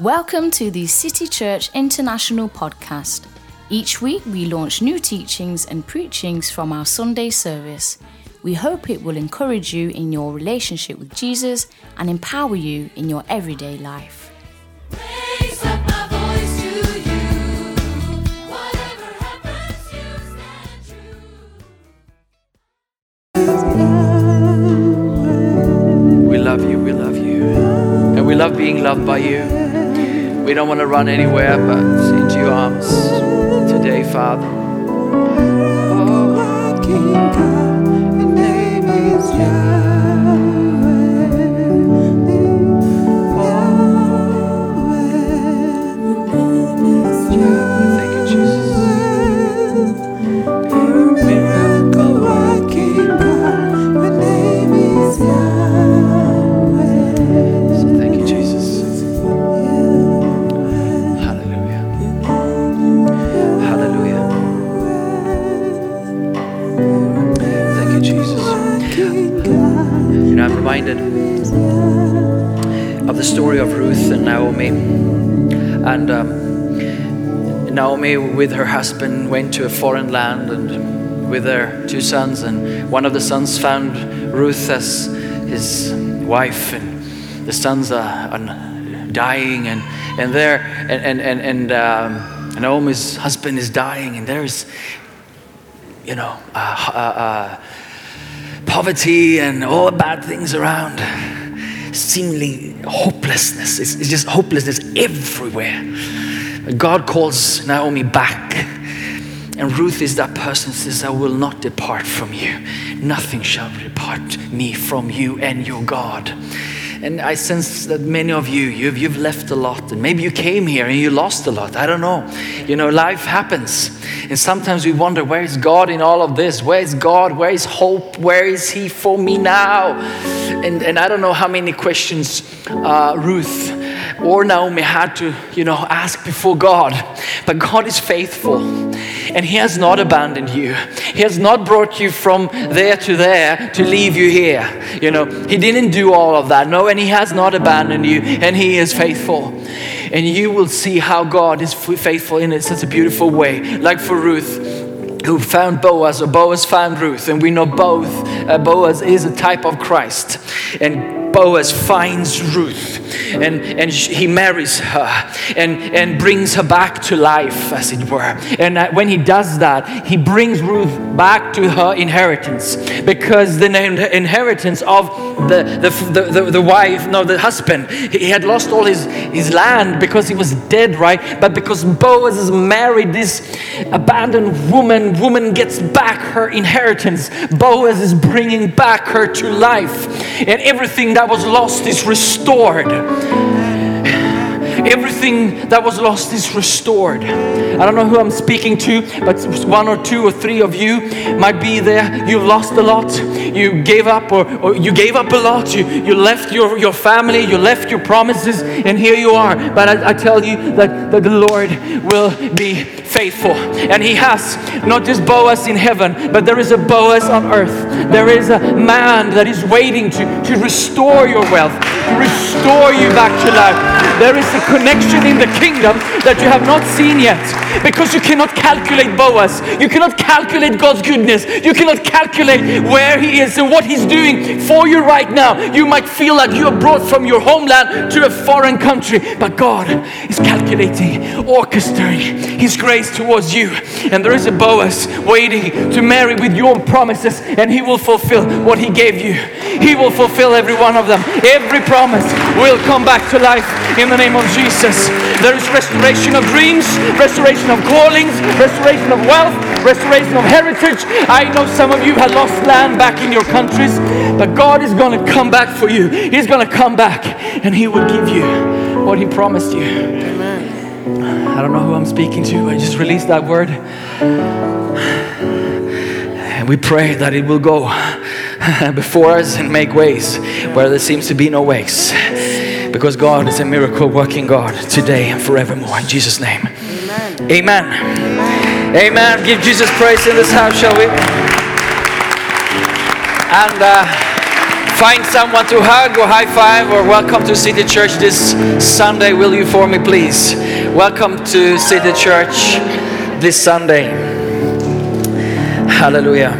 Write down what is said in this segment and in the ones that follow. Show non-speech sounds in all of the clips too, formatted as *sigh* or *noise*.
Welcome to the City Church International podcast. Each week we launch new teachings and preachings from our Sunday service. We hope it will encourage you in your relationship with Jesus and empower you in your everyday life. Raise up my voice to you. Whatever happens, you stand true. We love you, we love you. And we love being loved by you. We don't want to run anywhere but into your arms today, Father. Thank the story of Ruth and Naomi. And um, Naomi, with her husband, went to a foreign land and with their two sons. And one of the sons found Ruth as his wife, and the sons are, are dying. And, and there, and, and, and, and um, Naomi's husband is dying, and there's, you know, uh, uh, uh, poverty and all the bad things around. Seemingly hopelessness. It's, it's just hopelessness everywhere. God calls Naomi back. And Ruth is that person says, I will not depart from you. Nothing shall depart me from you and your God. And I sense that many of you, you've, you've left a lot. And maybe you came here and you lost a lot. I don't know. You know, life happens. And sometimes we wonder, where is God in all of this? Where is God? Where is hope? Where is He for me now? And, and I don't know how many questions uh, Ruth or Naomi had to, you know, ask before God. But God is faithful. And He has not abandoned you. He has not brought you from there to there to leave you here. You know, He didn't do all of that. No, and He has not abandoned you. And He is faithful. And you will see how God is faithful in such a beautiful way. Like for Ruth, who found Boaz, or Boaz found Ruth, and we know both uh, Boaz is a type of Christ. And Boaz finds Ruth and, and he marries her and, and brings her back to life, as it were. And uh, when he does that, he brings Ruth back to her inheritance because the inheritance of the, the, the, the, the wife, no, the husband, he had lost all his, his land because he was dead, right? But because Boaz is married, this abandoned woman, woman gets back her inheritance. Boaz is bringing back her to life, and everything that was lost is restored. Everything that was lost is restored. I don't know who I'm speaking to, but one or two or three of you might be there. You've lost a lot. You gave up, or, or you gave up a lot. You, you left your, your family, you left your promises, and here you are. But I, I tell you that, that the Lord will be faithful. And He has not just Boaz in heaven, but there is a Boaz on earth. There is a man that is waiting to, to restore your wealth, to restore you back to life. There is a connection in the kingdom that you have not seen yet because you cannot calculate Boaz. You cannot calculate God's goodness. You cannot calculate where He is and what He's doing for you right now. You might feel like you are brought from your homeland to a foreign country, but God is calculating, orchestrating His grace towards you. And there is a Boaz waiting to marry with your promises, and He will fulfill what He gave you. He will fulfill every one of them. Every promise will come back to life in the name of Jesus. There is restoration of dreams, restoration of callings, restoration of wealth, restoration of heritage. I know some of you have lost land back in your countries, but God is going to come back for you. He's going to come back and He will give you what He promised you. Amen. I don't know who I'm speaking to. I just released that word. And we pray that it will go *laughs* before us and make ways where there seems to be no ways. Because God is a miracle working God today and forevermore. In Jesus' name. Amen. Amen. Amen. Give Jesus praise in this house, shall we? And uh, Find someone to hug or high five or welcome to City Church this Sunday. Will you for me, please? Welcome to City Church this Sunday. Hallelujah.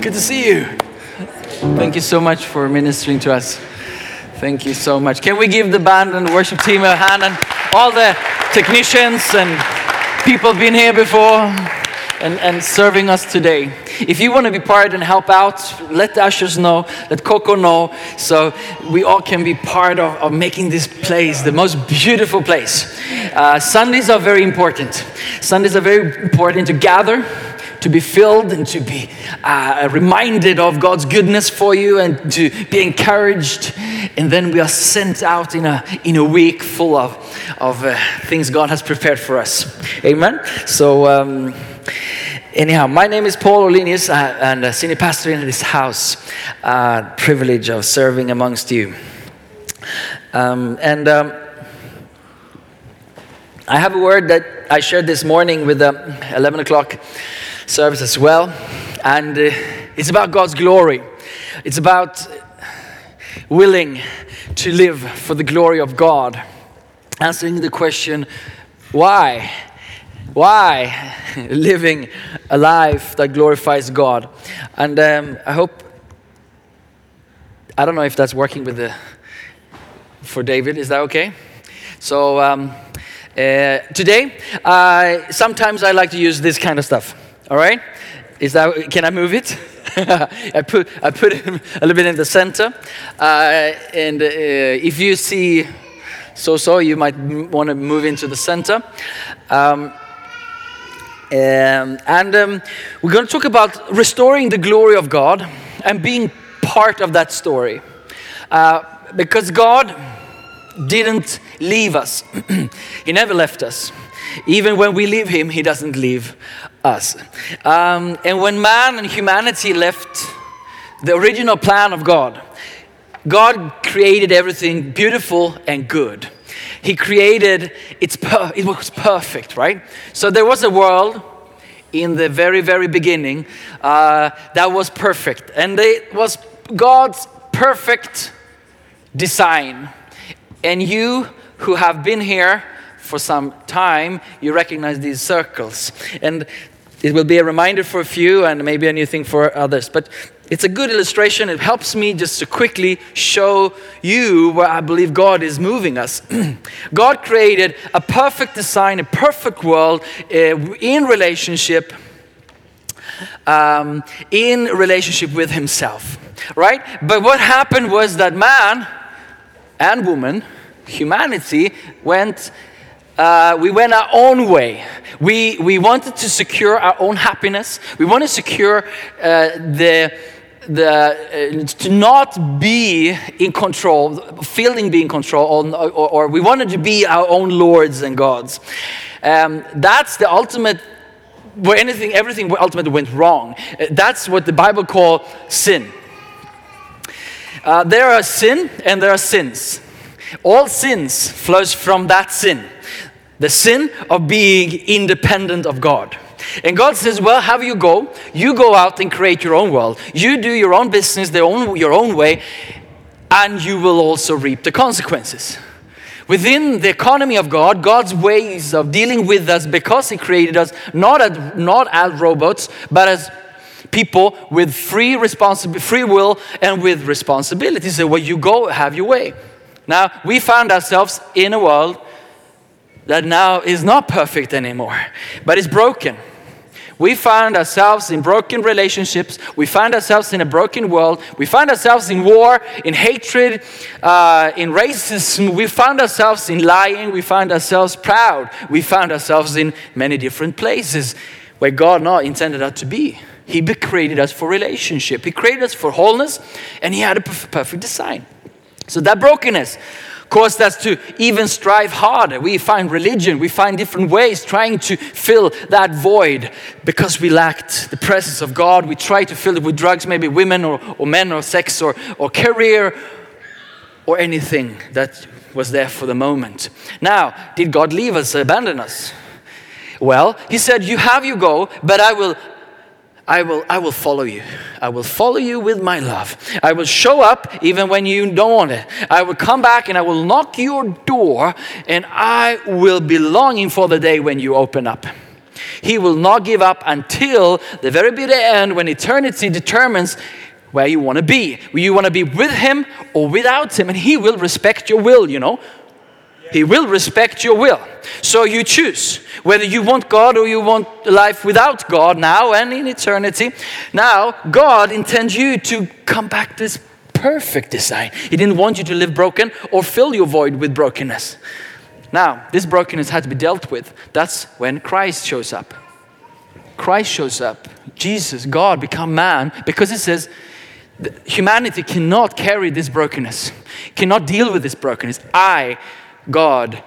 Good to see you. Thank you so much for ministering to us. Thank you so much. Can we give the band and worship team a hand and all the technicians and people been here before and, and serving us today? If you want to be part and help out, let the ushers know, let Coco know, so we all can be part of, of making this place the most beautiful place. Uh, Sundays are very important. Sundays are very important to gather to be filled and to be uh, reminded of God's goodness for you and to be encouraged. And then we are sent out in a, in a week full of, of uh, things God has prepared for us. Amen. So, um, anyhow, my name is Paul Olinius uh, and a senior pastor in this house. Uh, privilege of serving amongst you. Um, and um, I have a word that I shared this morning with the 11 o'clock service as well. And uh, it's about God's glory. It's about willing to live for the glory of God. Answering the question, why? Why *laughs* living a life that glorifies God? And um, I hope, I don't know if that's working with the, for David, is that okay? So um, uh, today, sometimes I like to use this kind of stuff. All right? Is that can I move it? *laughs* I put I put *laughs* a little bit in the center, uh, and uh, if you see so so, you might want to move into the center. Um, um, and um, we're going to talk about restoring the glory of God and being part of that story, uh, because God didn't leave us. *clears throat* he never left us. Even when we leave Him, He doesn't leave us. Um, and when man and humanity left the original plan of God, God created everything beautiful and good. He created it's per, it was perfect, right? So there was a world in the very very beginning uh, that was perfect, and it was God's perfect design. And you who have been here for some time, you recognize these circles. And it will be a reminder for a few and maybe a new thing for others. But it's a good illustration. It helps me just to quickly show you where I believe God is moving us. *clears throat* God created a perfect design, a perfect world uh, in relationship um, in relationship with himself, right? But what happened was that man and woman, humanity, went. Uh, we went our own way. We, we wanted to secure our own happiness. We wanted to secure uh, the, the, uh, to not be in control, feeling being in control, or, or, or we wanted to be our own lords and gods. Um, that's the ultimate where anything, everything ultimately went wrong. Uh, That's what the Bible calls sin. Uh, there are sin and there are sins. All sins flows from that sin. The sin of being independent of God. And God says, well, have you go. You go out and create your own world. You do your own business, own, your own way, and you will also reap the consequences. Within the economy of God, God's ways of dealing with us because He created us not as, not as robots, but as people with free, responsi- free will and with responsibility. So, where you go, have your way. Now, we found ourselves in a world that now is not perfect anymore, but is broken. We find ourselves in broken relationships. We find ourselves in a broken world. We find ourselves in war, in hatred, uh, in racism. We find ourselves in lying. We find ourselves proud. We find ourselves in many different places where God not intended us to be. He created us for relationship. He created us for wholeness, and He had a perfect design. So that brokenness caused us to even strive harder. We find religion, we find different ways trying to fill that void because we lacked the presence of God. We try to fill it with drugs, maybe women or, or men or sex or, or career or anything that was there for the moment. Now, did God leave us, abandon us? Well, He said, You have your go, but I will I will, I will follow you. I will follow you with my love. I will show up even when you don't want it. I will come back and I will knock your door and I will be longing for the day when you open up. He will not give up until the very bitter end when eternity determines where you want to be. You want to be with Him or without Him, and He will respect your will, you know. He will respect your will. So you choose whether you want God or you want life without God now and in eternity. Now, God intends you to come back to His perfect design. He didn't want you to live broken or fill your void with brokenness. Now, this brokenness had to be dealt with. That's when Christ shows up. Christ shows up. Jesus, God, become man because it says humanity cannot carry this brokenness, cannot deal with this brokenness. I, God,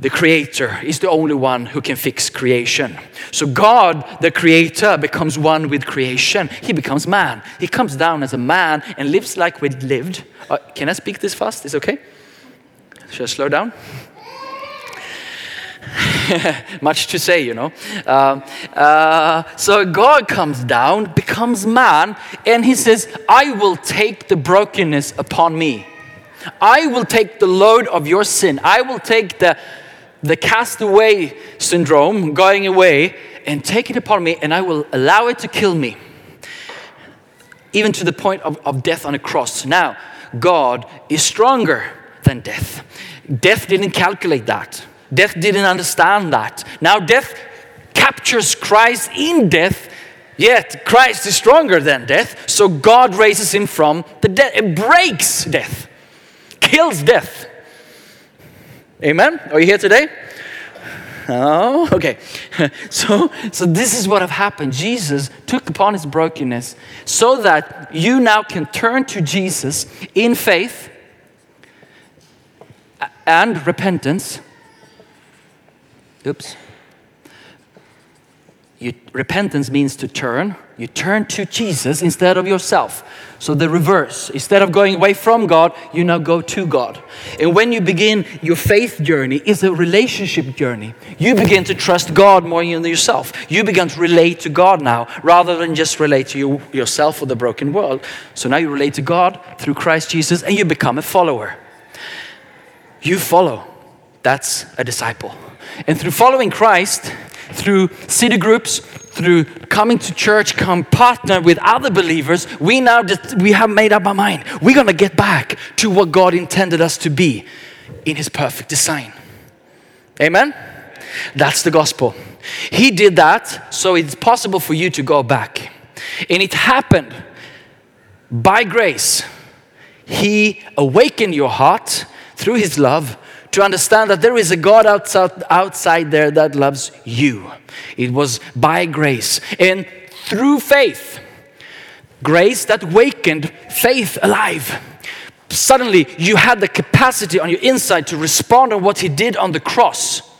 the creator, is the only one who can fix creation. So God, the creator, becomes one with creation. He becomes man. He comes down as a man and lives like we lived. Uh, can I speak this fast? Is okay? Should I slow down? *laughs* much to say, you know. Um, uh, so God comes down, becomes man, and he says, I will take the brokenness upon me. I will take the load of your sin. I will take the, the castaway syndrome going away and take it upon me, and I will allow it to kill me, even to the point of, of death on a cross. Now, God is stronger than death. Death didn't calculate that. Death didn't understand that. Now death captures Christ in death, yet Christ is stronger than death. So God raises him from the dead. It breaks death, kills death. Amen? Are you here today? Oh, okay. *laughs* So, so this is what have happened. Jesus took upon his brokenness so that you now can turn to Jesus in faith and repentance Oops. You, repentance means to turn. You turn to Jesus instead of yourself. So the reverse. Instead of going away from God, you now go to God. And when you begin your faith journey, it's a relationship journey. You begin to trust God more than yourself. You begin to relate to God now, rather than just relate to you, yourself or the broken world. So now you relate to God through Christ Jesus, and you become a follower. You follow. That's a disciple. And through following Christ, through city groups, through coming to church, come partner with other believers, we now just, we have made up our mind. We're gonna get back to what God intended us to be in His perfect design. Amen. That's the gospel. He did that so it's possible for you to go back. And it happened by grace. He awakened your heart through His love to understand that there is a God outside, outside there that loves you. It was by grace and through faith. Grace that wakened faith alive. Suddenly, you had the capacity on your inside to respond on what He did on the cross.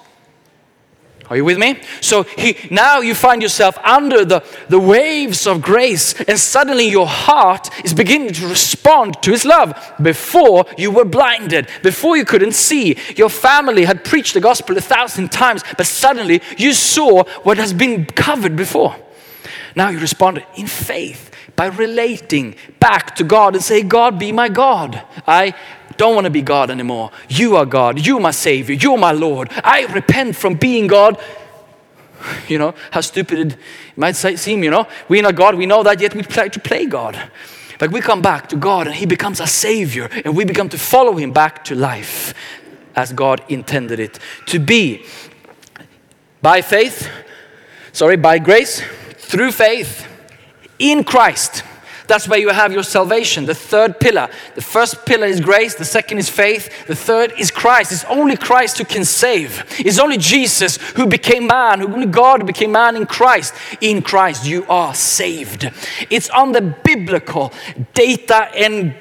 Are you with me? So he, now you find yourself under the, the waves of grace, and suddenly your heart is beginning to respond to his love. Before you were blinded, before you couldn't see, your family had preached the gospel a thousand times, but suddenly you saw what has been covered before. Now you responded in faith by relating back to God and say, God, be my God. I don't want to be God anymore. You are God. You are my Savior. You are my Lord. I repent from being God. *sighs* You know, how stupid it might seem, you know. We're not God. We know that, yet we try to play God. But we come back to God and He becomes our Savior and we become to follow Him back to life as God intended it to be. By faith, sorry, by grace, through faith in Christ. That's where you have your salvation, the third pillar. The first pillar is grace, the second is faith, the third is Christ. It's only Christ who can save. It's only Jesus who became man, who God became man in Christ. In Christ, you are saved. It's on the biblical data and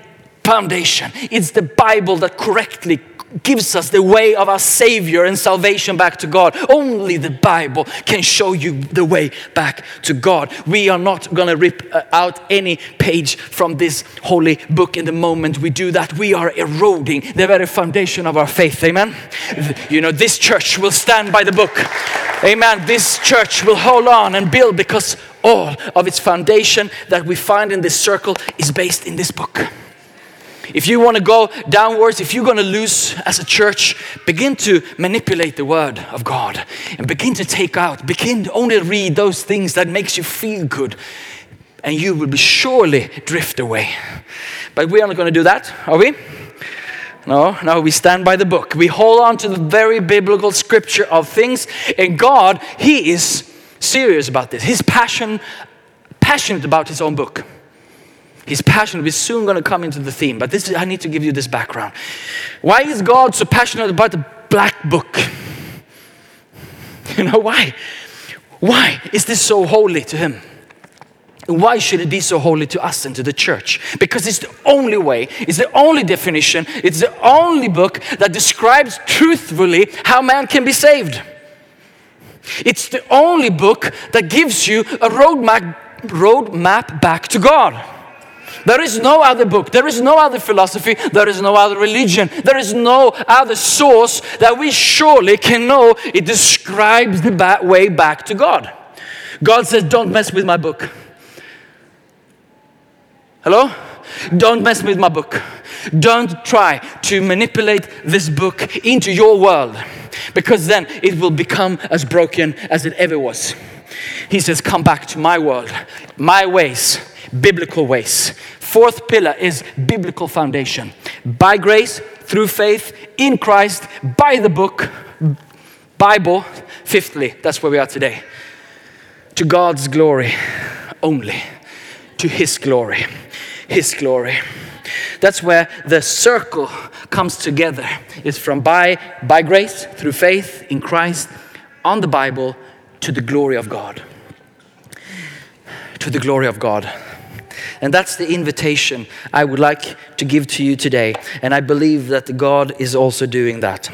foundation. It's the Bible that correctly gives us the way of our Savior and salvation back to God. Only the Bible can show you the way back to God. We are not going to rip uh, out any page from this holy book in the moment we do that. We are eroding the very foundation of our faith. Amen. You know, this church will stand by the book. Amen. This church will hold on and build because all of its foundation that we find in this circle is based in this book. If you want to go downwards, if you're going to lose as a church, begin to manipulate the word of God and begin to take out, begin to only read those things that makes you feel good and you will be surely drift away. But we are not going to do that, are we? No, no, we stand by the book. We hold on to the very biblical scripture of things and God, he is serious about this. He's passion passionate about his own book. He's passionate. We're soon going to come into the theme, but this I need to give you this background. Why is God so passionate about the black book? *laughs* You know why? Why is this so holy to him? Why should it be so holy to us and to the church? Because it's the only way, it's the only definition, it's the only book that describes truthfully how man can be saved. It's the only book that gives you a roadmap, roadmap back to God. There is no other book, there is no other philosophy, there is no other religion, there is no other source that we surely can know it describes the ba- way back to God. God says, Don't mess with my book. Hello? Don't mess with my book. Don't try to manipulate this book into your world because then it will become as broken as it ever was. He says, Come back to my world, my ways, biblical ways. Fourth pillar is biblical foundation. By grace, through faith, in Christ, by the book, Bible. Fifthly, that's where we are today. To God's glory only. To His glory. His glory. That's where the circle comes together. It's from by, by grace, through faith in Christ, on the Bible, to the glory of God. To the glory of God. And that's the invitation I would like to give to you today. And I believe that God is also doing that.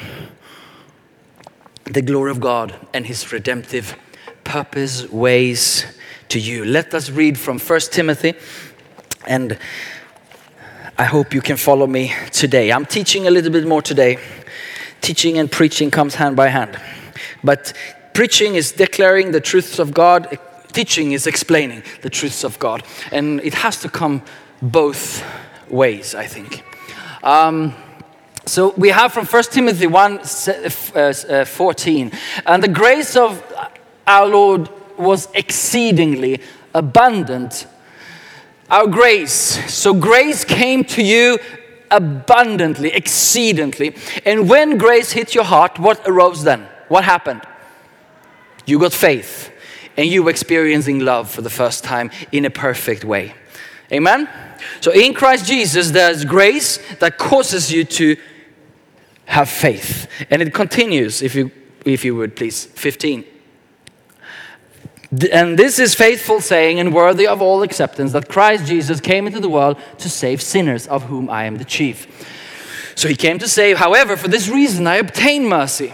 The glory of God and His redemptive purpose, ways to you. Let us read from 1 Timothy and I hope you can follow me today. I'm teaching a little bit more today. Teaching and preaching comes hand by hand. But preaching is declaring the truths of God, teaching is explaining the truths of God. And it has to come both ways, I think. Um, so we have from 1 Timothy 1 se- uh, uh, 14. And the grace of our Lord was exceedingly abundant our grace. So grace came to you abundantly, exceedingly. And when grace hit your heart, what arose then? What happened? You got faith and you experiencing love for the first time in a perfect way. Amen? So in Christ Jesus, there's grace that causes you to have faith. And it continues, if you, if you would please, 15. And this is faithful saying and worthy of all acceptance that Christ Jesus came into the world to save sinners, of whom I am the chief. So he came to save, however, for this reason I obtained mercy,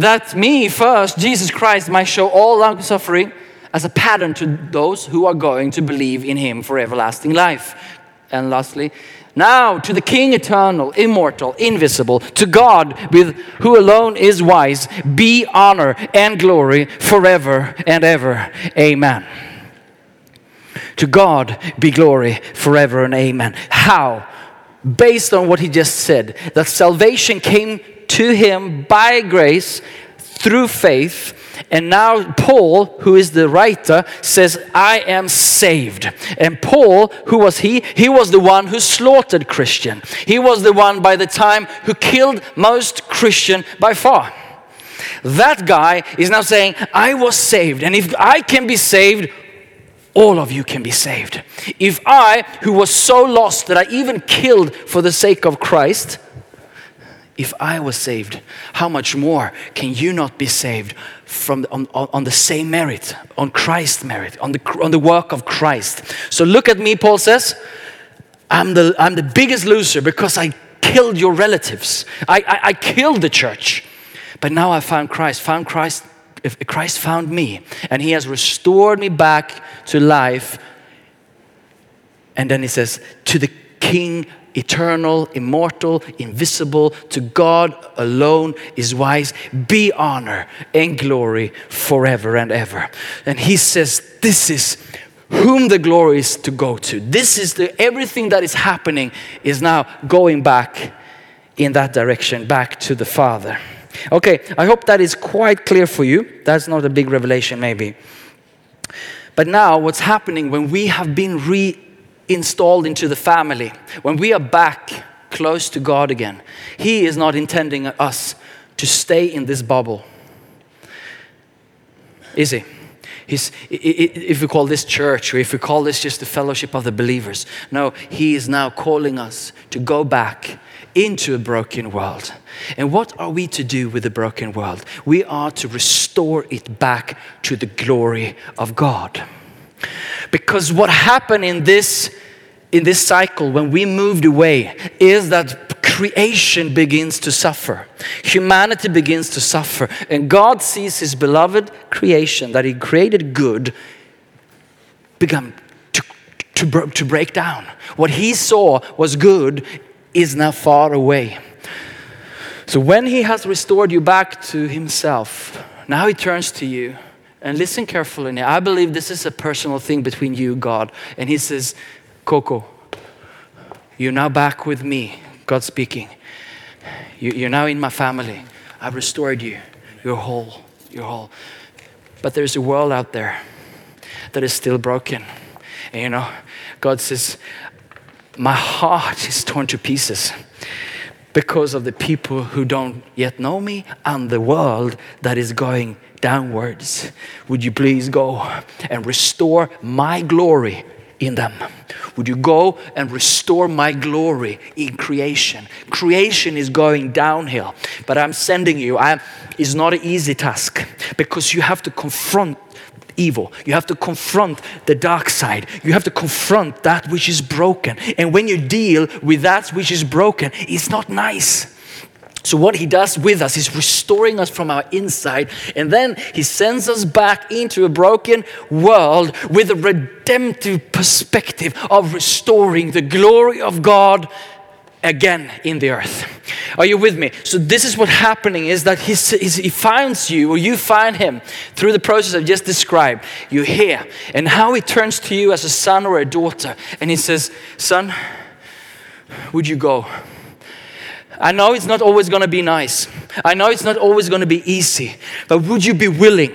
that me first, Jesus Christ, might show all long suffering as a pattern to those who are going to believe in him for everlasting life. And lastly, now to the King eternal, immortal, invisible, to God with who alone is wise, be honor and glory forever and ever. Amen. To God be glory forever and amen. How? Based on what he just said, that salvation came to him by grace through faith. And now Paul, who is the writer, says, I am saved. And Paul, who was he? He was the one who slaughtered Christian. He was the one by the time who killed most Christian by far. That guy is now saying, I was saved. And if I can be saved, all of you can be saved. If I, who was so lost that I even killed for the sake of Christ, if I was saved, how much more can you not be saved from on, on, on the same merit, on Christ's merit, on the, on the work of Christ? So look at me, Paul says. I'm the, I'm the biggest loser because I killed your relatives. I, I, I killed the church. But now I found Christ, found Christ, if Christ found me, and He has restored me back to life. And then He says, To the King, eternal, immortal, invisible, to God alone is wise, be honor and glory forever and ever. And He says, This is whom the glory is to go to. This is the everything that is happening is now going back in that direction, back to the Father. Okay, I hope that is quite clear for you. That's not a big revelation, maybe. But now, what's happening when we have been reinstalled into the family, when we are back close to God again, He is not intending us to stay in this bubble. Is He? He's, if we call this church or if we call this just the fellowship of the believers, no, He is now calling us to go back into a broken world. And what are we to do with the broken world? We are to restore it back to the glory of God. Because what happened in this in this cycle when we moved away is that creation begins to suffer. Humanity begins to suffer and God sees his beloved creation that he created good become to, to, to break down. What he saw was good is now far away. So when he has restored you back to himself, now he turns to you and listen carefully now. I believe this is a personal thing between you, God. And he says, Coco, you're now back with me, God speaking. You- You're now in my family. I've restored you. You're whole. You're whole. But there's a world out there that is still broken. And you know, God says, My heart is torn to pieces because of the people who don't yet know me and the world that is going downwards. Would you please go and restore my glory in them? Would you go and restore my glory in creation? Creation is going downhill, but I'm sending you. I, it's not an easy task because you have to confront evil. You have to confront the dark side. You have to confront that which is broken. And when you deal with that which is broken, it's not nice. So, what he does with us is restoring us from our inside, and then he sends us back into a broken world with a redemptive perspective of restoring the glory of God again in the earth. Are you with me? So this is what's happening is that he, he finds you or you find him through the process I've just described. You hear. And how he turns to you as a son or a daughter and he says, Son, would you go? I know it's not always going to be nice. I know it's not always going to be easy. But would you be willing?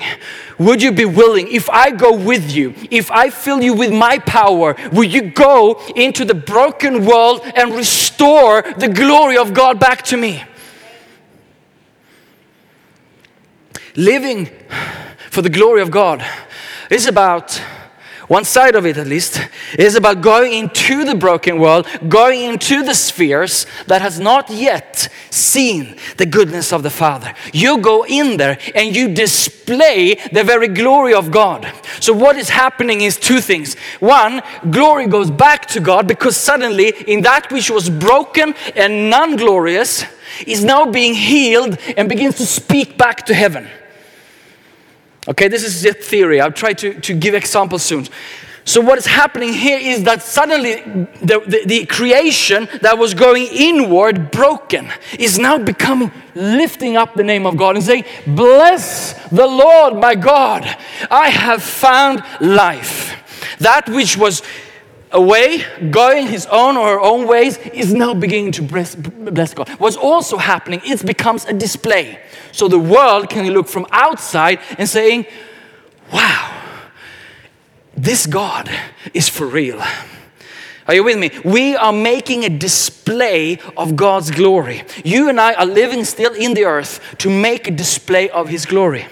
Would you be willing? If I go with you, if I fill you with my power, will you go into the broken world and restore the glory of God back to me? Living for the glory of God is about one side of it at least is about going into the broken world, going into the spheres that has not yet seen the goodness of the Father. You go in there and you display the very glory of God. So, what is happening is two things. One, glory goes back to God because suddenly, in that which was broken and non glorious, is now being healed and begins to speak back to heaven. Okay, this is just theory. I'll try to, to give examples soon. So, what is happening here is that suddenly the, the, the creation that was going inward, broken, is now becoming lifting up the name of God and saying, Bless the Lord my God, I have found life. That which was away, going his own or her own ways, is now beginning to bless, bless God. What's also happening, it becomes a display. So the world can look from outside and saying, wow, this God is for real. Are you with me? We are making a display of God's glory. You and I are living still in the earth to make a display of His glory.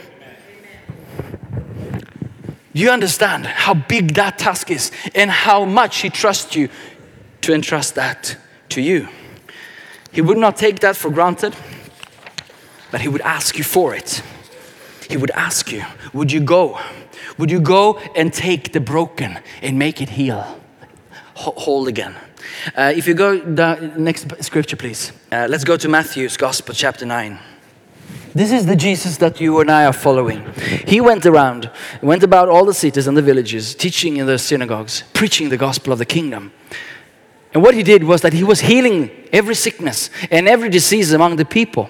You understand how big that task is and how much He trusts you to entrust that to you? He would not take that for granted, but He would ask you for it. He would ask you, Would you go? Would you go and take the broken and make it heal, wh- whole again? Uh, if you go down, next scripture, please. Uh, let's go to Matthew's Gospel, chapter 9. This is the Jesus that you and I are following. He went around, went about all the cities and the villages, teaching in the synagogues, preaching the gospel of the kingdom. And what he did was that he was healing every sickness and every disease among the people.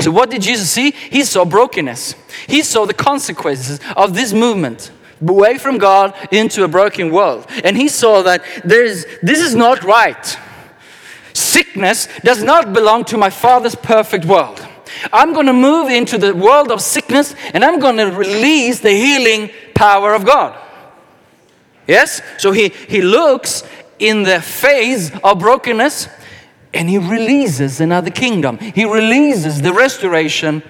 So, what did Jesus see? He saw brokenness. He saw the consequences of this movement away from God into a broken world. And he saw that there's, this is not right. Sickness does not belong to my Father's perfect world. I'm going to move into the world of sickness and I'm going to release the healing power of God. Yes? So he, he looks in the face of brokenness and he releases another kingdom. He releases the restoration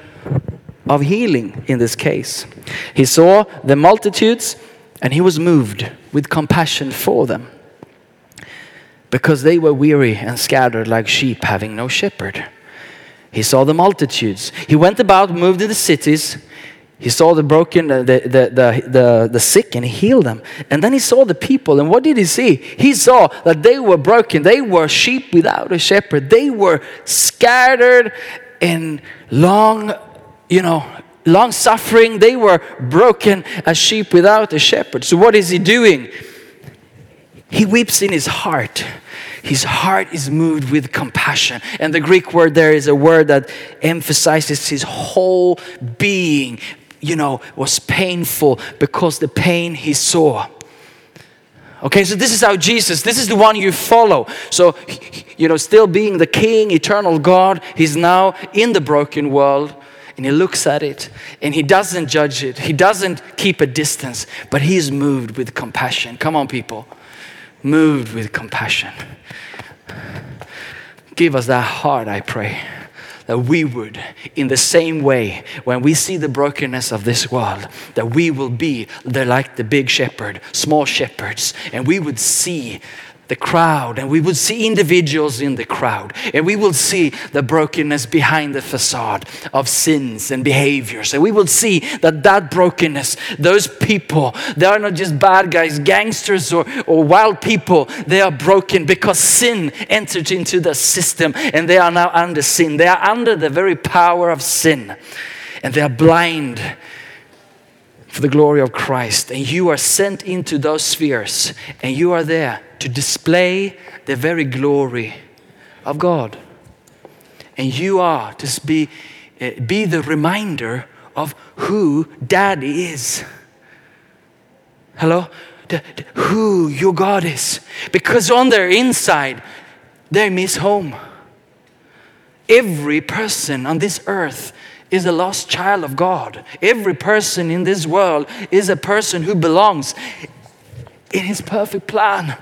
of healing in this case. He saw the multitudes and he was moved with compassion for them because they were weary and scattered like sheep having no shepherd. He saw the multitudes. He went about, moved in the cities. He saw the broken, uh, the, the, the, the, the sick, and he healed them. And then he saw the people. And what did he see? He saw that they were broken. They were sheep without a shepherd. They were scattered in long, you know, long suffering. They were broken as sheep without a shepherd. So what is he doing? He weeps in his heart. His heart is moved with compassion. And the Greek word there is a word that emphasizes his whole being, you know, was painful because the pain he saw. Okay, so this is how Jesus, this is the one you follow. So, you know, still being the King, eternal God, he's now in the broken world and he looks at it and he doesn't judge it. He doesn't keep a distance, but he's moved with compassion. Come on, people. Moved with compassion. Give us that heart, I pray, that we would, in the same way, when we see the brokenness of this world, that we will be like the big shepherd, small shepherds, and we would see the crowd and we would see individuals in the crowd and we will see the brokenness behind the facade of sins and behaviors. And we will see that that brokenness those people they are not just bad guys gangsters or, or wild people. They are broken because sin entered into the system and they are now under sin. They are under the very power of sin and they are blind for the glory of Christ. And you are sent into those spheres, and you are there to display the very glory of God. And you are to be, uh, be the reminder of who Daddy is. Hello? The- the- who your God is. Because on their inside, they miss home. Every person on this earth is a lost child of God. Every person in this world is a person who belongs in His perfect plan.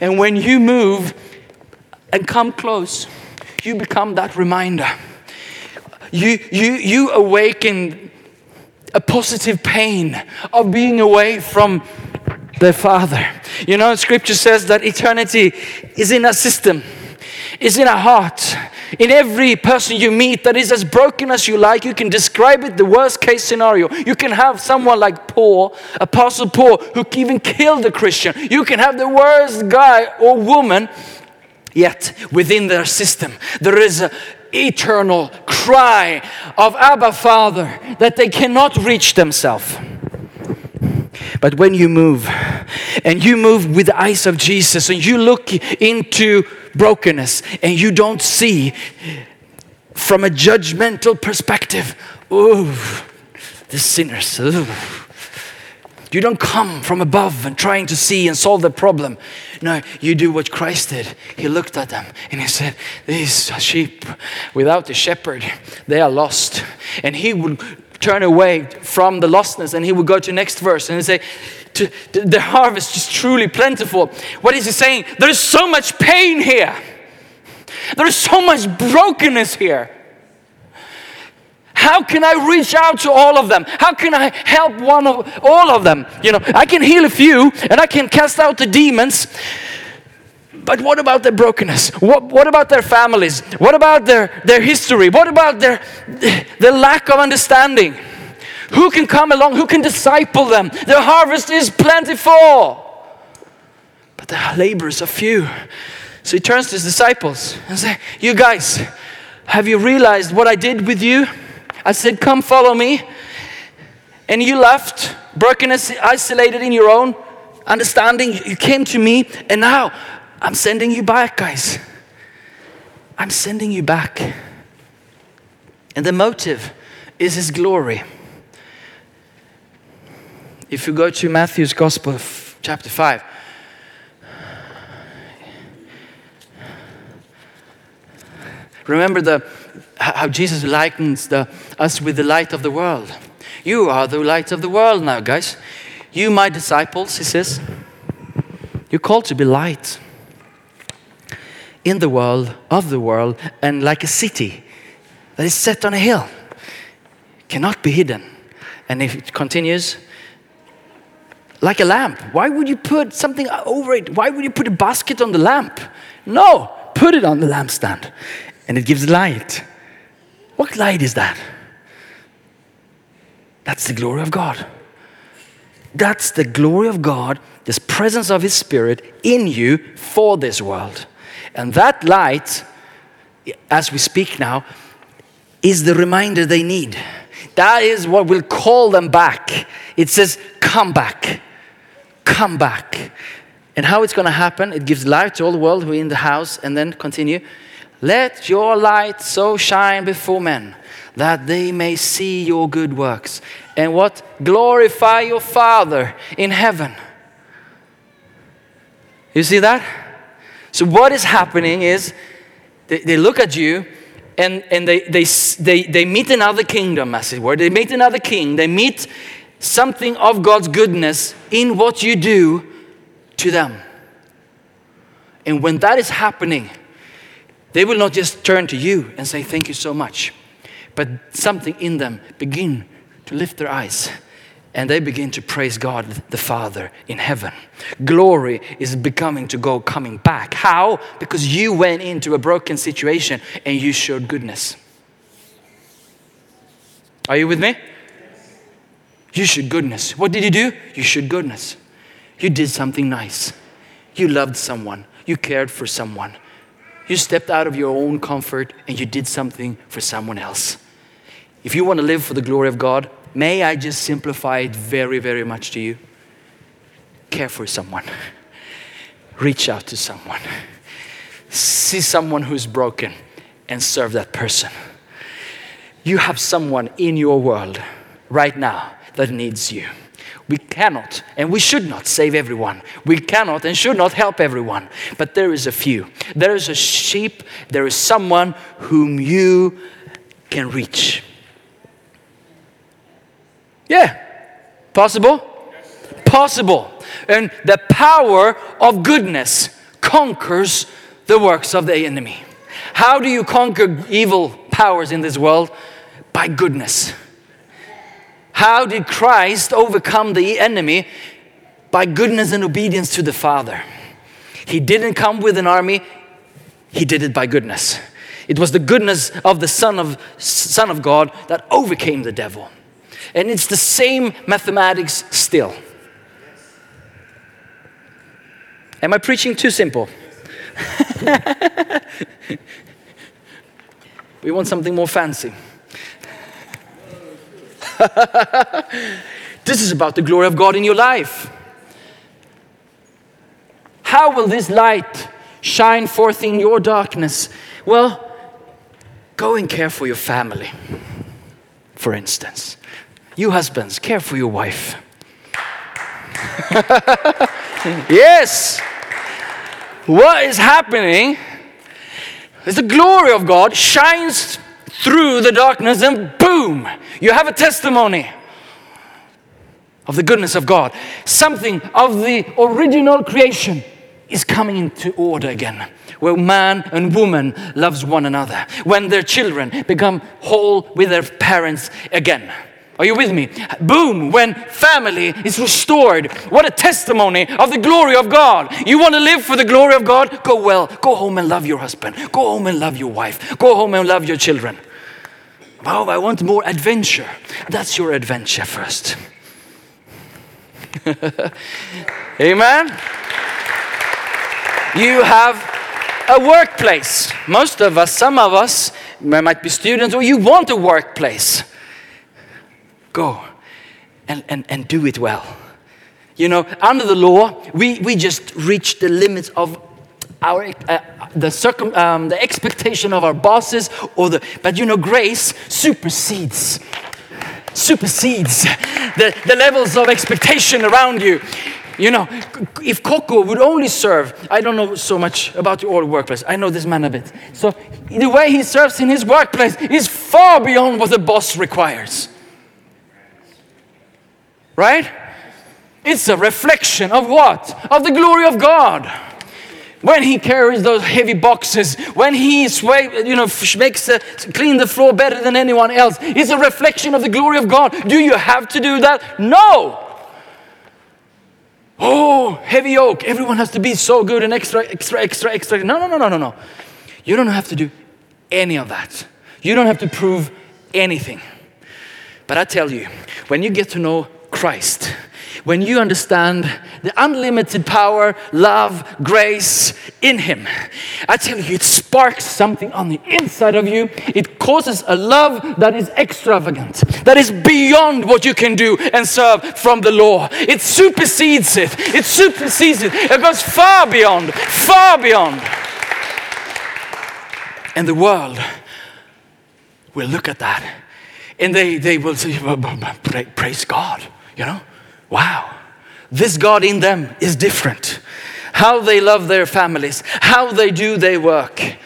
And when you move and come close, you become that reminder. You, you, you awaken a positive pain of being away from the Father. You know, Scripture says that eternity is in a system, is in a heart. In every person you meet that is as broken as you like, you can describe it the worst case scenario. You can have someone like Paul, Apostle Paul, who even killed a Christian. You can have the worst guy or woman, yet within their system, there is a eternal cry of Abba Father that they cannot reach themselves. But when you move, and you move with the eyes of Jesus, and you look into brokenness, and you don't see from a judgmental perspective, ooh, the sinners, ooh. You don't come from above and trying to see and solve the problem. No, you do what Christ did. He looked at them and he said, These sheep without a shepherd, they are lost. And he would turn away from the lostness and he would go to next verse and say, "To- The harvest is truly plentiful. What is he saying? There is so much pain here. There is so much brokenness here. How can I reach out to all of them? How can I help one of all of them? You know, I can heal a few and I can cast out the demons. But what about their brokenness? What, what about their families? What about their, their history? What about their, their lack of understanding? Who can come along? Who can disciple them? The harvest is plentiful. But the laborers are few. So he turns to his disciples and says, You guys, have you realized what I did with you? I said, Come follow me. And you left, broken, isolated in your own understanding. You came to me, and now I'm sending you back, guys. I'm sending you back. And the motive is His glory. If you go to Matthew's Gospel, f- chapter 5, remember the, how Jesus likens the, us with the light of the world. You are the light of the world now, guys. You, my disciples, he says, you're called to be light in the world, of the world, and like a city that is set on a hill, cannot be hidden. And if it continues, like a lamp. Why would you put something over it? Why would you put a basket on the lamp? No, put it on the lampstand and it gives light. What light is that? That's the glory of God. That's the glory of God, this presence of His Spirit in you for this world. And that light, as we speak now, is the reminder they need. That is what will call them back. It says, Come back, come back. And how it's going to happen, it gives light to all the world who are in the house, and then continue. Let your light so shine before men that they may see your good works. And what? Glorify your Father in heaven. You see that? So, what is happening is they, they look at you and, and they, they, they, they meet another kingdom, as it were. They meet another king. They meet something of God's goodness in what you do to them. And when that is happening, they will not just turn to you and say, Thank you so much, but something in them begin to lift their eyes and they begin to praise God the Father in heaven. Glory is becoming to go coming back. How? Because you went into a broken situation and you showed goodness. Are you with me? You showed goodness. What did you do? You showed goodness. You did something nice. You loved someone. You cared for someone. You stepped out of your own comfort and you did something for someone else. If you want to live for the glory of God, may I just simplify it very, very much to you? Care for someone, reach out to someone, see someone who's broken and serve that person. You have someone in your world right now that needs you. We cannot and we should not save everyone. We cannot and should not help everyone. But there is a few. There is a sheep, there is someone whom you can reach. Yeah, possible? Possible. And the power of goodness conquers the works of the enemy. How do you conquer evil powers in this world? By goodness. How did Christ overcome the enemy? By goodness and obedience to the Father. He didn't come with an army, he did it by goodness. It was the goodness of the Son of, Son of God that overcame the devil. And it's the same mathematics still. Am I preaching too simple? *laughs* we want something more fancy. *laughs* this is about the glory of God in your life. How will this light shine forth in your darkness? Well, go and care for your family, for instance. You husbands, care for your wife. *laughs* yes. What is happening is the glory of God shines through the darkness, and boom, you have a testimony of the goodness of God. Something of the original creation is coming into order again. Where man and woman loves one another. When their children become whole with their parents again. Are you with me? Boom, when family is restored. What a testimony of the glory of God. You want to live for the glory of God? Go well. Go home and love your husband. Go home and love your wife. Go home and love your children. Oh, I want more adventure. That's your adventure first. *laughs* Amen. You have a workplace. Most of us, some of us, might be students, or you want a workplace. Go and, and, and do it well. You know, under the law, we, we just reach the limits of our uh, the circum, um, the expectation of our bosses or the but you know grace supersedes supersedes the, the levels of expectation around you. You know if coco would only serve i don't know so much about your workplace. I know this man a bit. So the way he serves in his workplace is far beyond what the boss requires. Right? It's a reflection of what? Of the glory of god when he carries those heavy boxes, when he sway, you know, makes the, clean the floor better than anyone else, it's a reflection of the glory of God. Do you have to do that? No. Oh, heavy yoke. Everyone has to be so good and extra, extra, extra, extra. No, no, no, no, no, no. You don't have to do any of that. You don't have to prove anything. But I tell you, when you get to know Christ, when you understand the unlimited power, love, grace in Him, I tell you, it sparks something on the inside of you. It causes a love that is extravagant, that is beyond what you can do and serve from the law. It supersedes it, it supersedes it, it goes far beyond, far beyond. And the world will look at that and they, they will say, "Well, but- but pra- Praise God, you know? Wow, this God in them is different. How they love their families, how they do their work,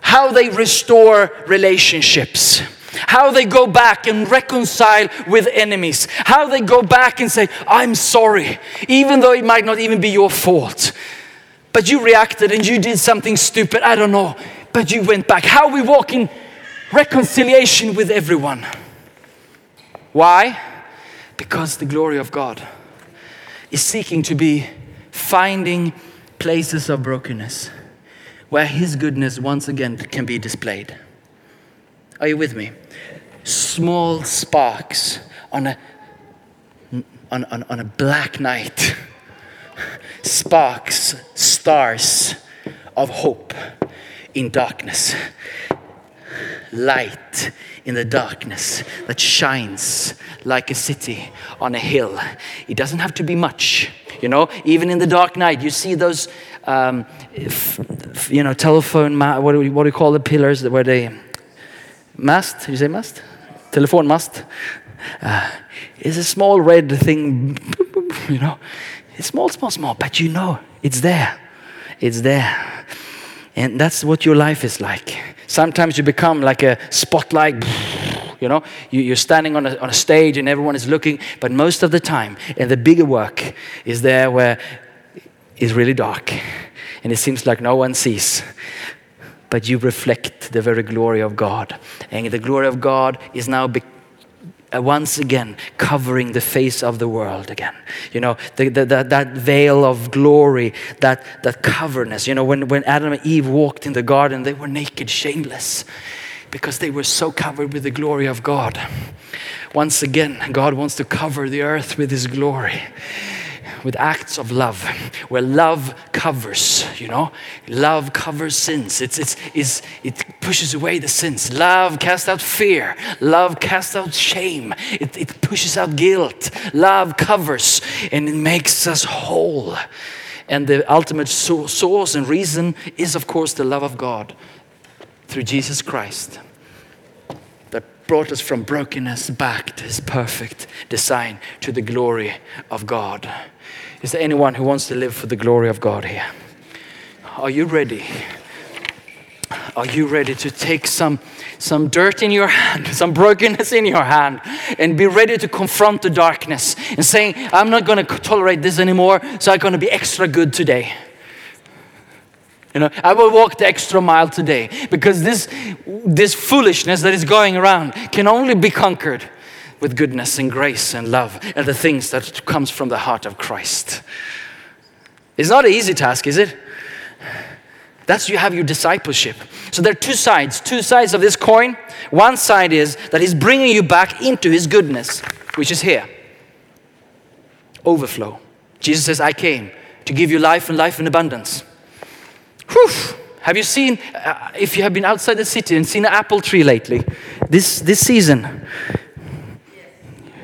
how they restore relationships, how they go back and reconcile with enemies, how they go back and say, I'm sorry, even though it might not even be your fault. But you reacted and you did something stupid, I don't know, but you went back. How we walk in reconciliation with everyone. Why? Because the glory of God is seeking to be finding places of brokenness where His goodness once again can be displayed. Are you with me? Small sparks on a, on, on, on a black night, *laughs* sparks, stars of hope in darkness light in the darkness that shines like a city on a hill. It doesn't have to be much, you know. Even in the dark night, you see those, um, you know, telephone. Ma- what do we, what do you call the pillars where they mast? You say mast? Telephone mast. Uh, it's a small red thing, *laughs* you know. It's small, small, small, but you know it's there. It's there. And that's what your life is like. Sometimes you become like a spotlight, you know, you, you're standing on a, on a stage and everyone is looking, but most of the time, and the bigger work is there where it's really dark and it seems like no one sees. But you reflect the very glory of God. And the glory of God is now be- uh, Uh, once again covering the face of the world again. You know, the, the, the, that veil of glory, that, that coverness. You know, when, when Adam and Eve walked in the garden, they were naked, shameless, because they were so covered with the glory of God. Once again, God wants to cover the earth with His glory. With acts of love, where love covers, you know, love covers sins. It's, it's, it's, it pushes away the sins. Love casts out fear. Love casts out shame. It, it pushes out guilt. Love covers and it makes us whole. And the ultimate so- source and reason is, of course, the love of God through Jesus Christ brought us from brokenness back to his perfect design to the glory of God. Is there anyone who wants to live for the glory of God here? Are you ready? Are you ready to take some, some dirt in your hand, *laughs* some brokenness in your hand, and be ready to confront the darkness and saying, I'm not going to tolerate this anymore, so I'm going to be extra good today? You know, I will walk the extra mile today because this, this foolishness that is going around can only be conquered with goodness and grace and love and the things that comes from the heart of Christ. It's not an easy task, is it? That's you have your discipleship. So there are two sides, two sides of this coin. One side is that he's bringing you back into his goodness, which is here. Overflow. Jesus says, I came to give you life and life in abundance. Whew. Have you seen, uh, if you have been outside the city and seen an apple tree lately, this, this season?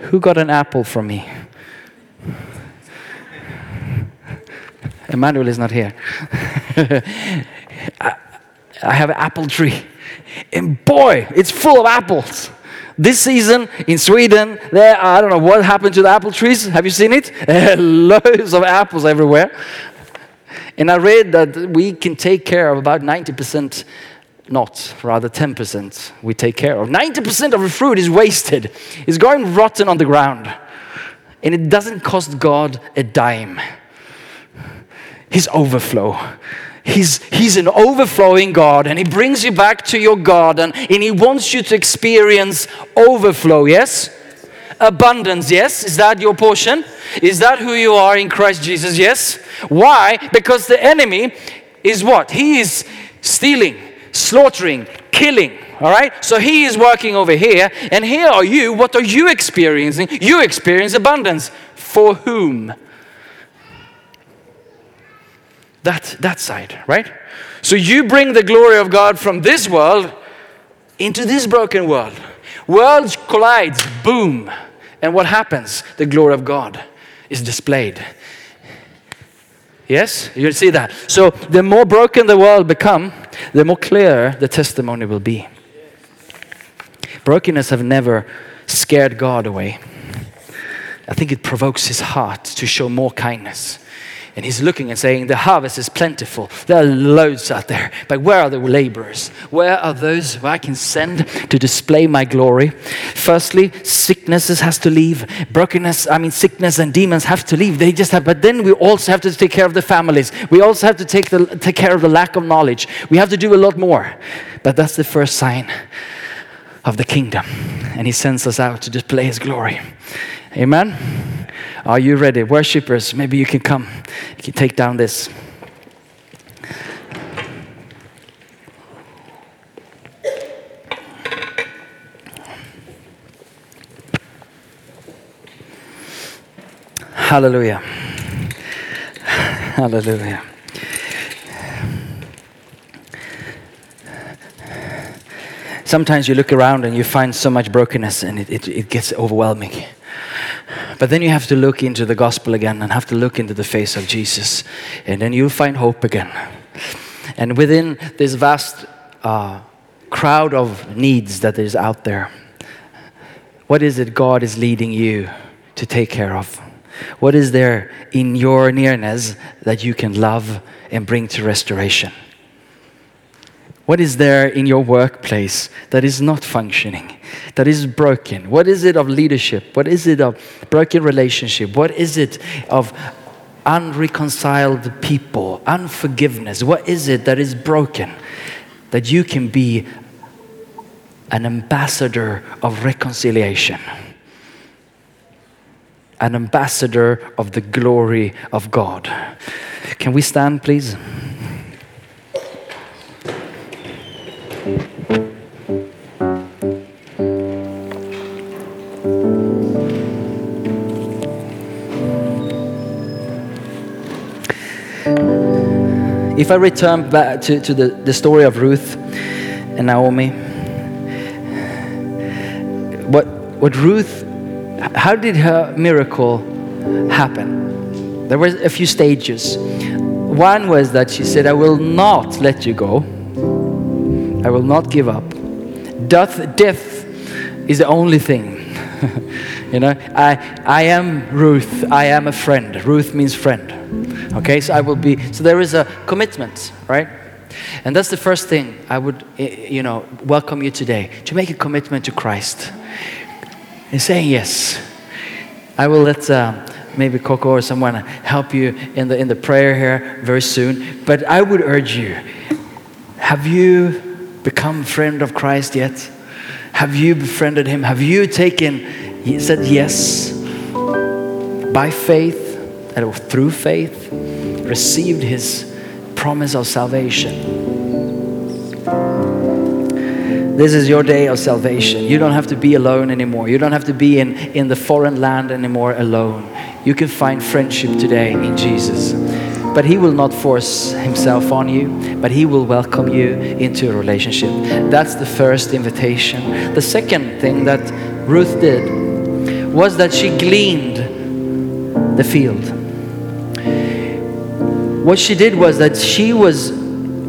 Who got an apple from me? Emmanuel is not here. *laughs* I, I have an apple tree. And boy, it's full of apples. This season in Sweden, there I don't know what happened to the apple trees. Have you seen it? *laughs* Loads of apples everywhere. And I read that we can take care of about 90%, not rather 10%, we take care of. 90% of the fruit is wasted, it's going rotten on the ground. And it doesn't cost God a dime. His overflow. He's, he's an overflowing God, and He brings you back to your garden, and He wants you to experience overflow, yes? Abundance, yes? Is that your portion? Is that who you are in Christ Jesus? Yes. Why? Because the enemy is what? He is stealing, slaughtering, killing. All right? So he is working over here, and here are you. What are you experiencing? You experience abundance. For whom? That, that side, right? So you bring the glory of God from this world into this broken world. Worlds collide, boom. And what happens? The glory of God is displayed. Yes, you see that. So the more broken the world become, the more clear the testimony will be. Brokenness have never scared God away. I think it provokes his heart to show more kindness. And he's looking and saying, The harvest is plentiful. There are loads out there. But where are the laborers? Where are those who I can send to display my glory? Firstly, sicknesses has to leave. Brokenness, I mean, sickness and demons have to leave. They just have, but then we also have to take care of the families. We also have to take, the, take care of the lack of knowledge. We have to do a lot more. But that's the first sign of the kingdom. And he sends us out to display his glory. Amen. Are you ready? Worshippers, maybe you can come. You can take down this. Hallelujah. Hallelujah. Sometimes you look around and you find so much brokenness and it, it, it gets overwhelming. But then you have to look into the gospel again and have to look into the face of Jesus. And then you'll find hope again. And within this vast uh, crowd of needs that is out there, what is it God is leading you to take care of? What is there in your nearness that you can love and bring to restoration? What is there in your workplace that is not functioning, that is broken? What is it of leadership? What is it of broken relationship? What is it of unreconciled people, unforgiveness? What is it that is broken that you can be an ambassador of reconciliation? An ambassador of the glory of God. Can we stand, please? If I return back to, to the, the story of Ruth and Naomi, what, what Ruth, how did her miracle happen? There were a few stages. One was that she said, I will not let you go. I will not give up. Death, death is the only thing. *laughs* you know, I, I am Ruth. I am a friend. Ruth means friend. Okay, so I will be. So there is a commitment, right? And that's the first thing I would, eh, you know, welcome you today to make a commitment to Christ and saying yes. I will let uh, maybe Coco or someone help you in the in the prayer here very soon. But I would urge you: Have you become friend of Christ yet? Have you befriended Him? Have you taken? He said yes by faith and through faith received His promise of salvation. This is your day of salvation. You don't have to be alone anymore. You don't have to be in, in the foreign land anymore alone. You can find friendship today in Jesus. But He will not force Himself on you, but He will welcome you into a relationship. That's the first invitation. The second thing that Ruth did was that she gleaned the field. What she did was that she was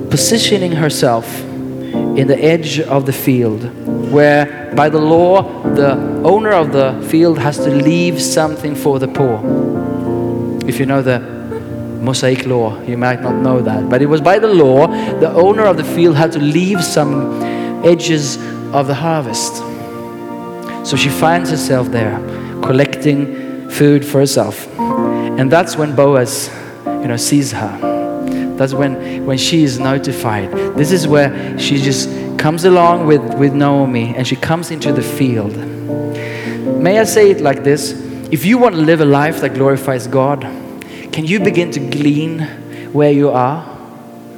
positioning herself in the edge of the field, where by the law, the owner of the field has to leave something for the poor. If you know the Mosaic law, you might not know that. But it was by the law, the owner of the field had to leave some edges of the harvest. So she finds herself there collecting food for herself. And that's when Boaz, you know, sees her. That's when, when she is notified. This is where she just comes along with, with Naomi and she comes into the field. May I say it like this? If you want to live a life that glorifies God, can you begin to glean where you are?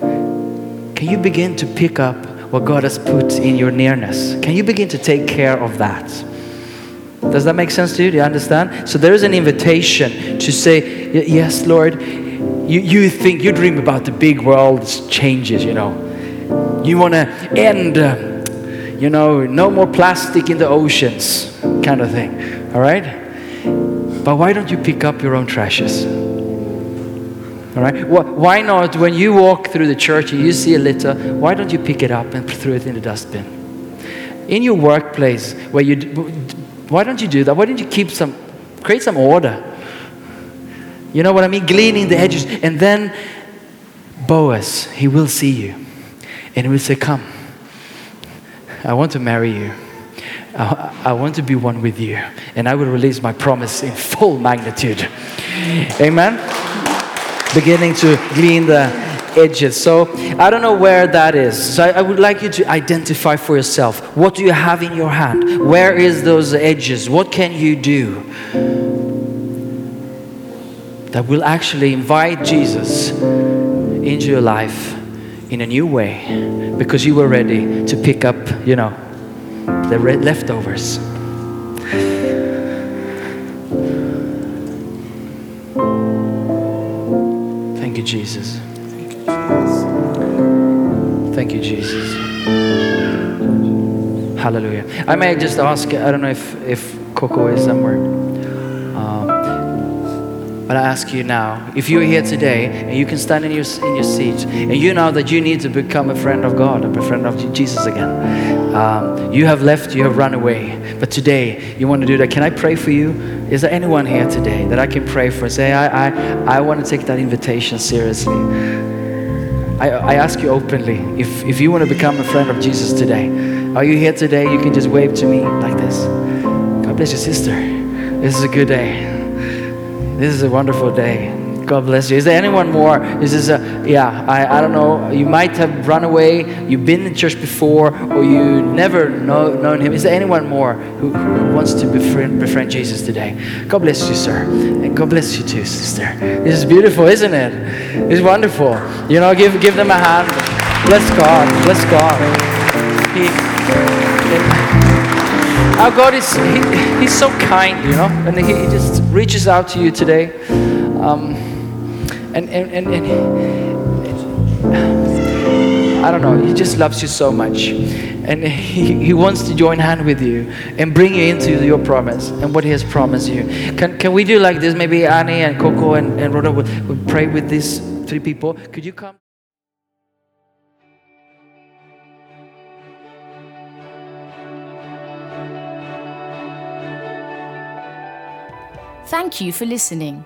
Can you begin to pick up what God has put in your nearness? Can you begin to take care of that? Does that make sense to you? Do you understand? So there is an invitation to say, Yes, Lord, you, you think, you dream about the big world's changes, you know. You want to end, uh, you know, no more plastic in the oceans, kind of thing. All right? But why don't you pick up your own trashes? All right? Why not, when you walk through the church and you see a litter, why don't you pick it up and throw it in the dustbin? In your workplace, where you, why don't you do that? Why don't you keep some, create some order? You know what I mean? Gleaning the edges. And then Boaz, he will see you. And he will say, Come, I want to marry you. I, I want to be one with you. And I will release my promise in full magnitude. Amen? Beginning to glean the edges. So I don't know where that is. So I, I would like you to identify for yourself. What do you have in your hand? Where is those edges? What can you do? that will actually invite Jesus into your life in a new way because you were ready to pick up, you know, the leftovers. Jesus. Thank you, Jesus. Hallelujah. I may just ask, I don't know if, if Coco is somewhere. Um, but I ask you now, if you're here today and you can stand in your, in your seat and you know that you need to become a friend of God, a friend of Jesus again, um, you have left, you have run away, but today you want to do that. Can I pray for you? Is there anyone here today that I can pray for? Say, I, I, I want to take that invitation seriously. I, I ask you openly if, if you want to become a friend of Jesus today, are you here today? You can just wave to me like this. God bless you, sister. This is a good day. This is a wonderful day. God bless you. Is there anyone more? This is a, yeah, I, I don't know. You might have run away, you've been in church before, or you never know, known him. Is there anyone more who, who wants to befriend, befriend Jesus today? God bless you, sir. And God bless you too, sister. This is beautiful, isn't it? It's wonderful. You know, give, give them a hand. Bless God. Bless God. He, our God is he, He's so kind, you know, and He, he just reaches out to you today. Um, and, and, and, and I don't know, He just loves you so much. And he, he wants to join hand with you and bring you into your promise and what He has promised you. Can, can we do like this? Maybe Annie and Coco and, and Rhoda would, would pray with these three people. Could you come? Thank you for listening.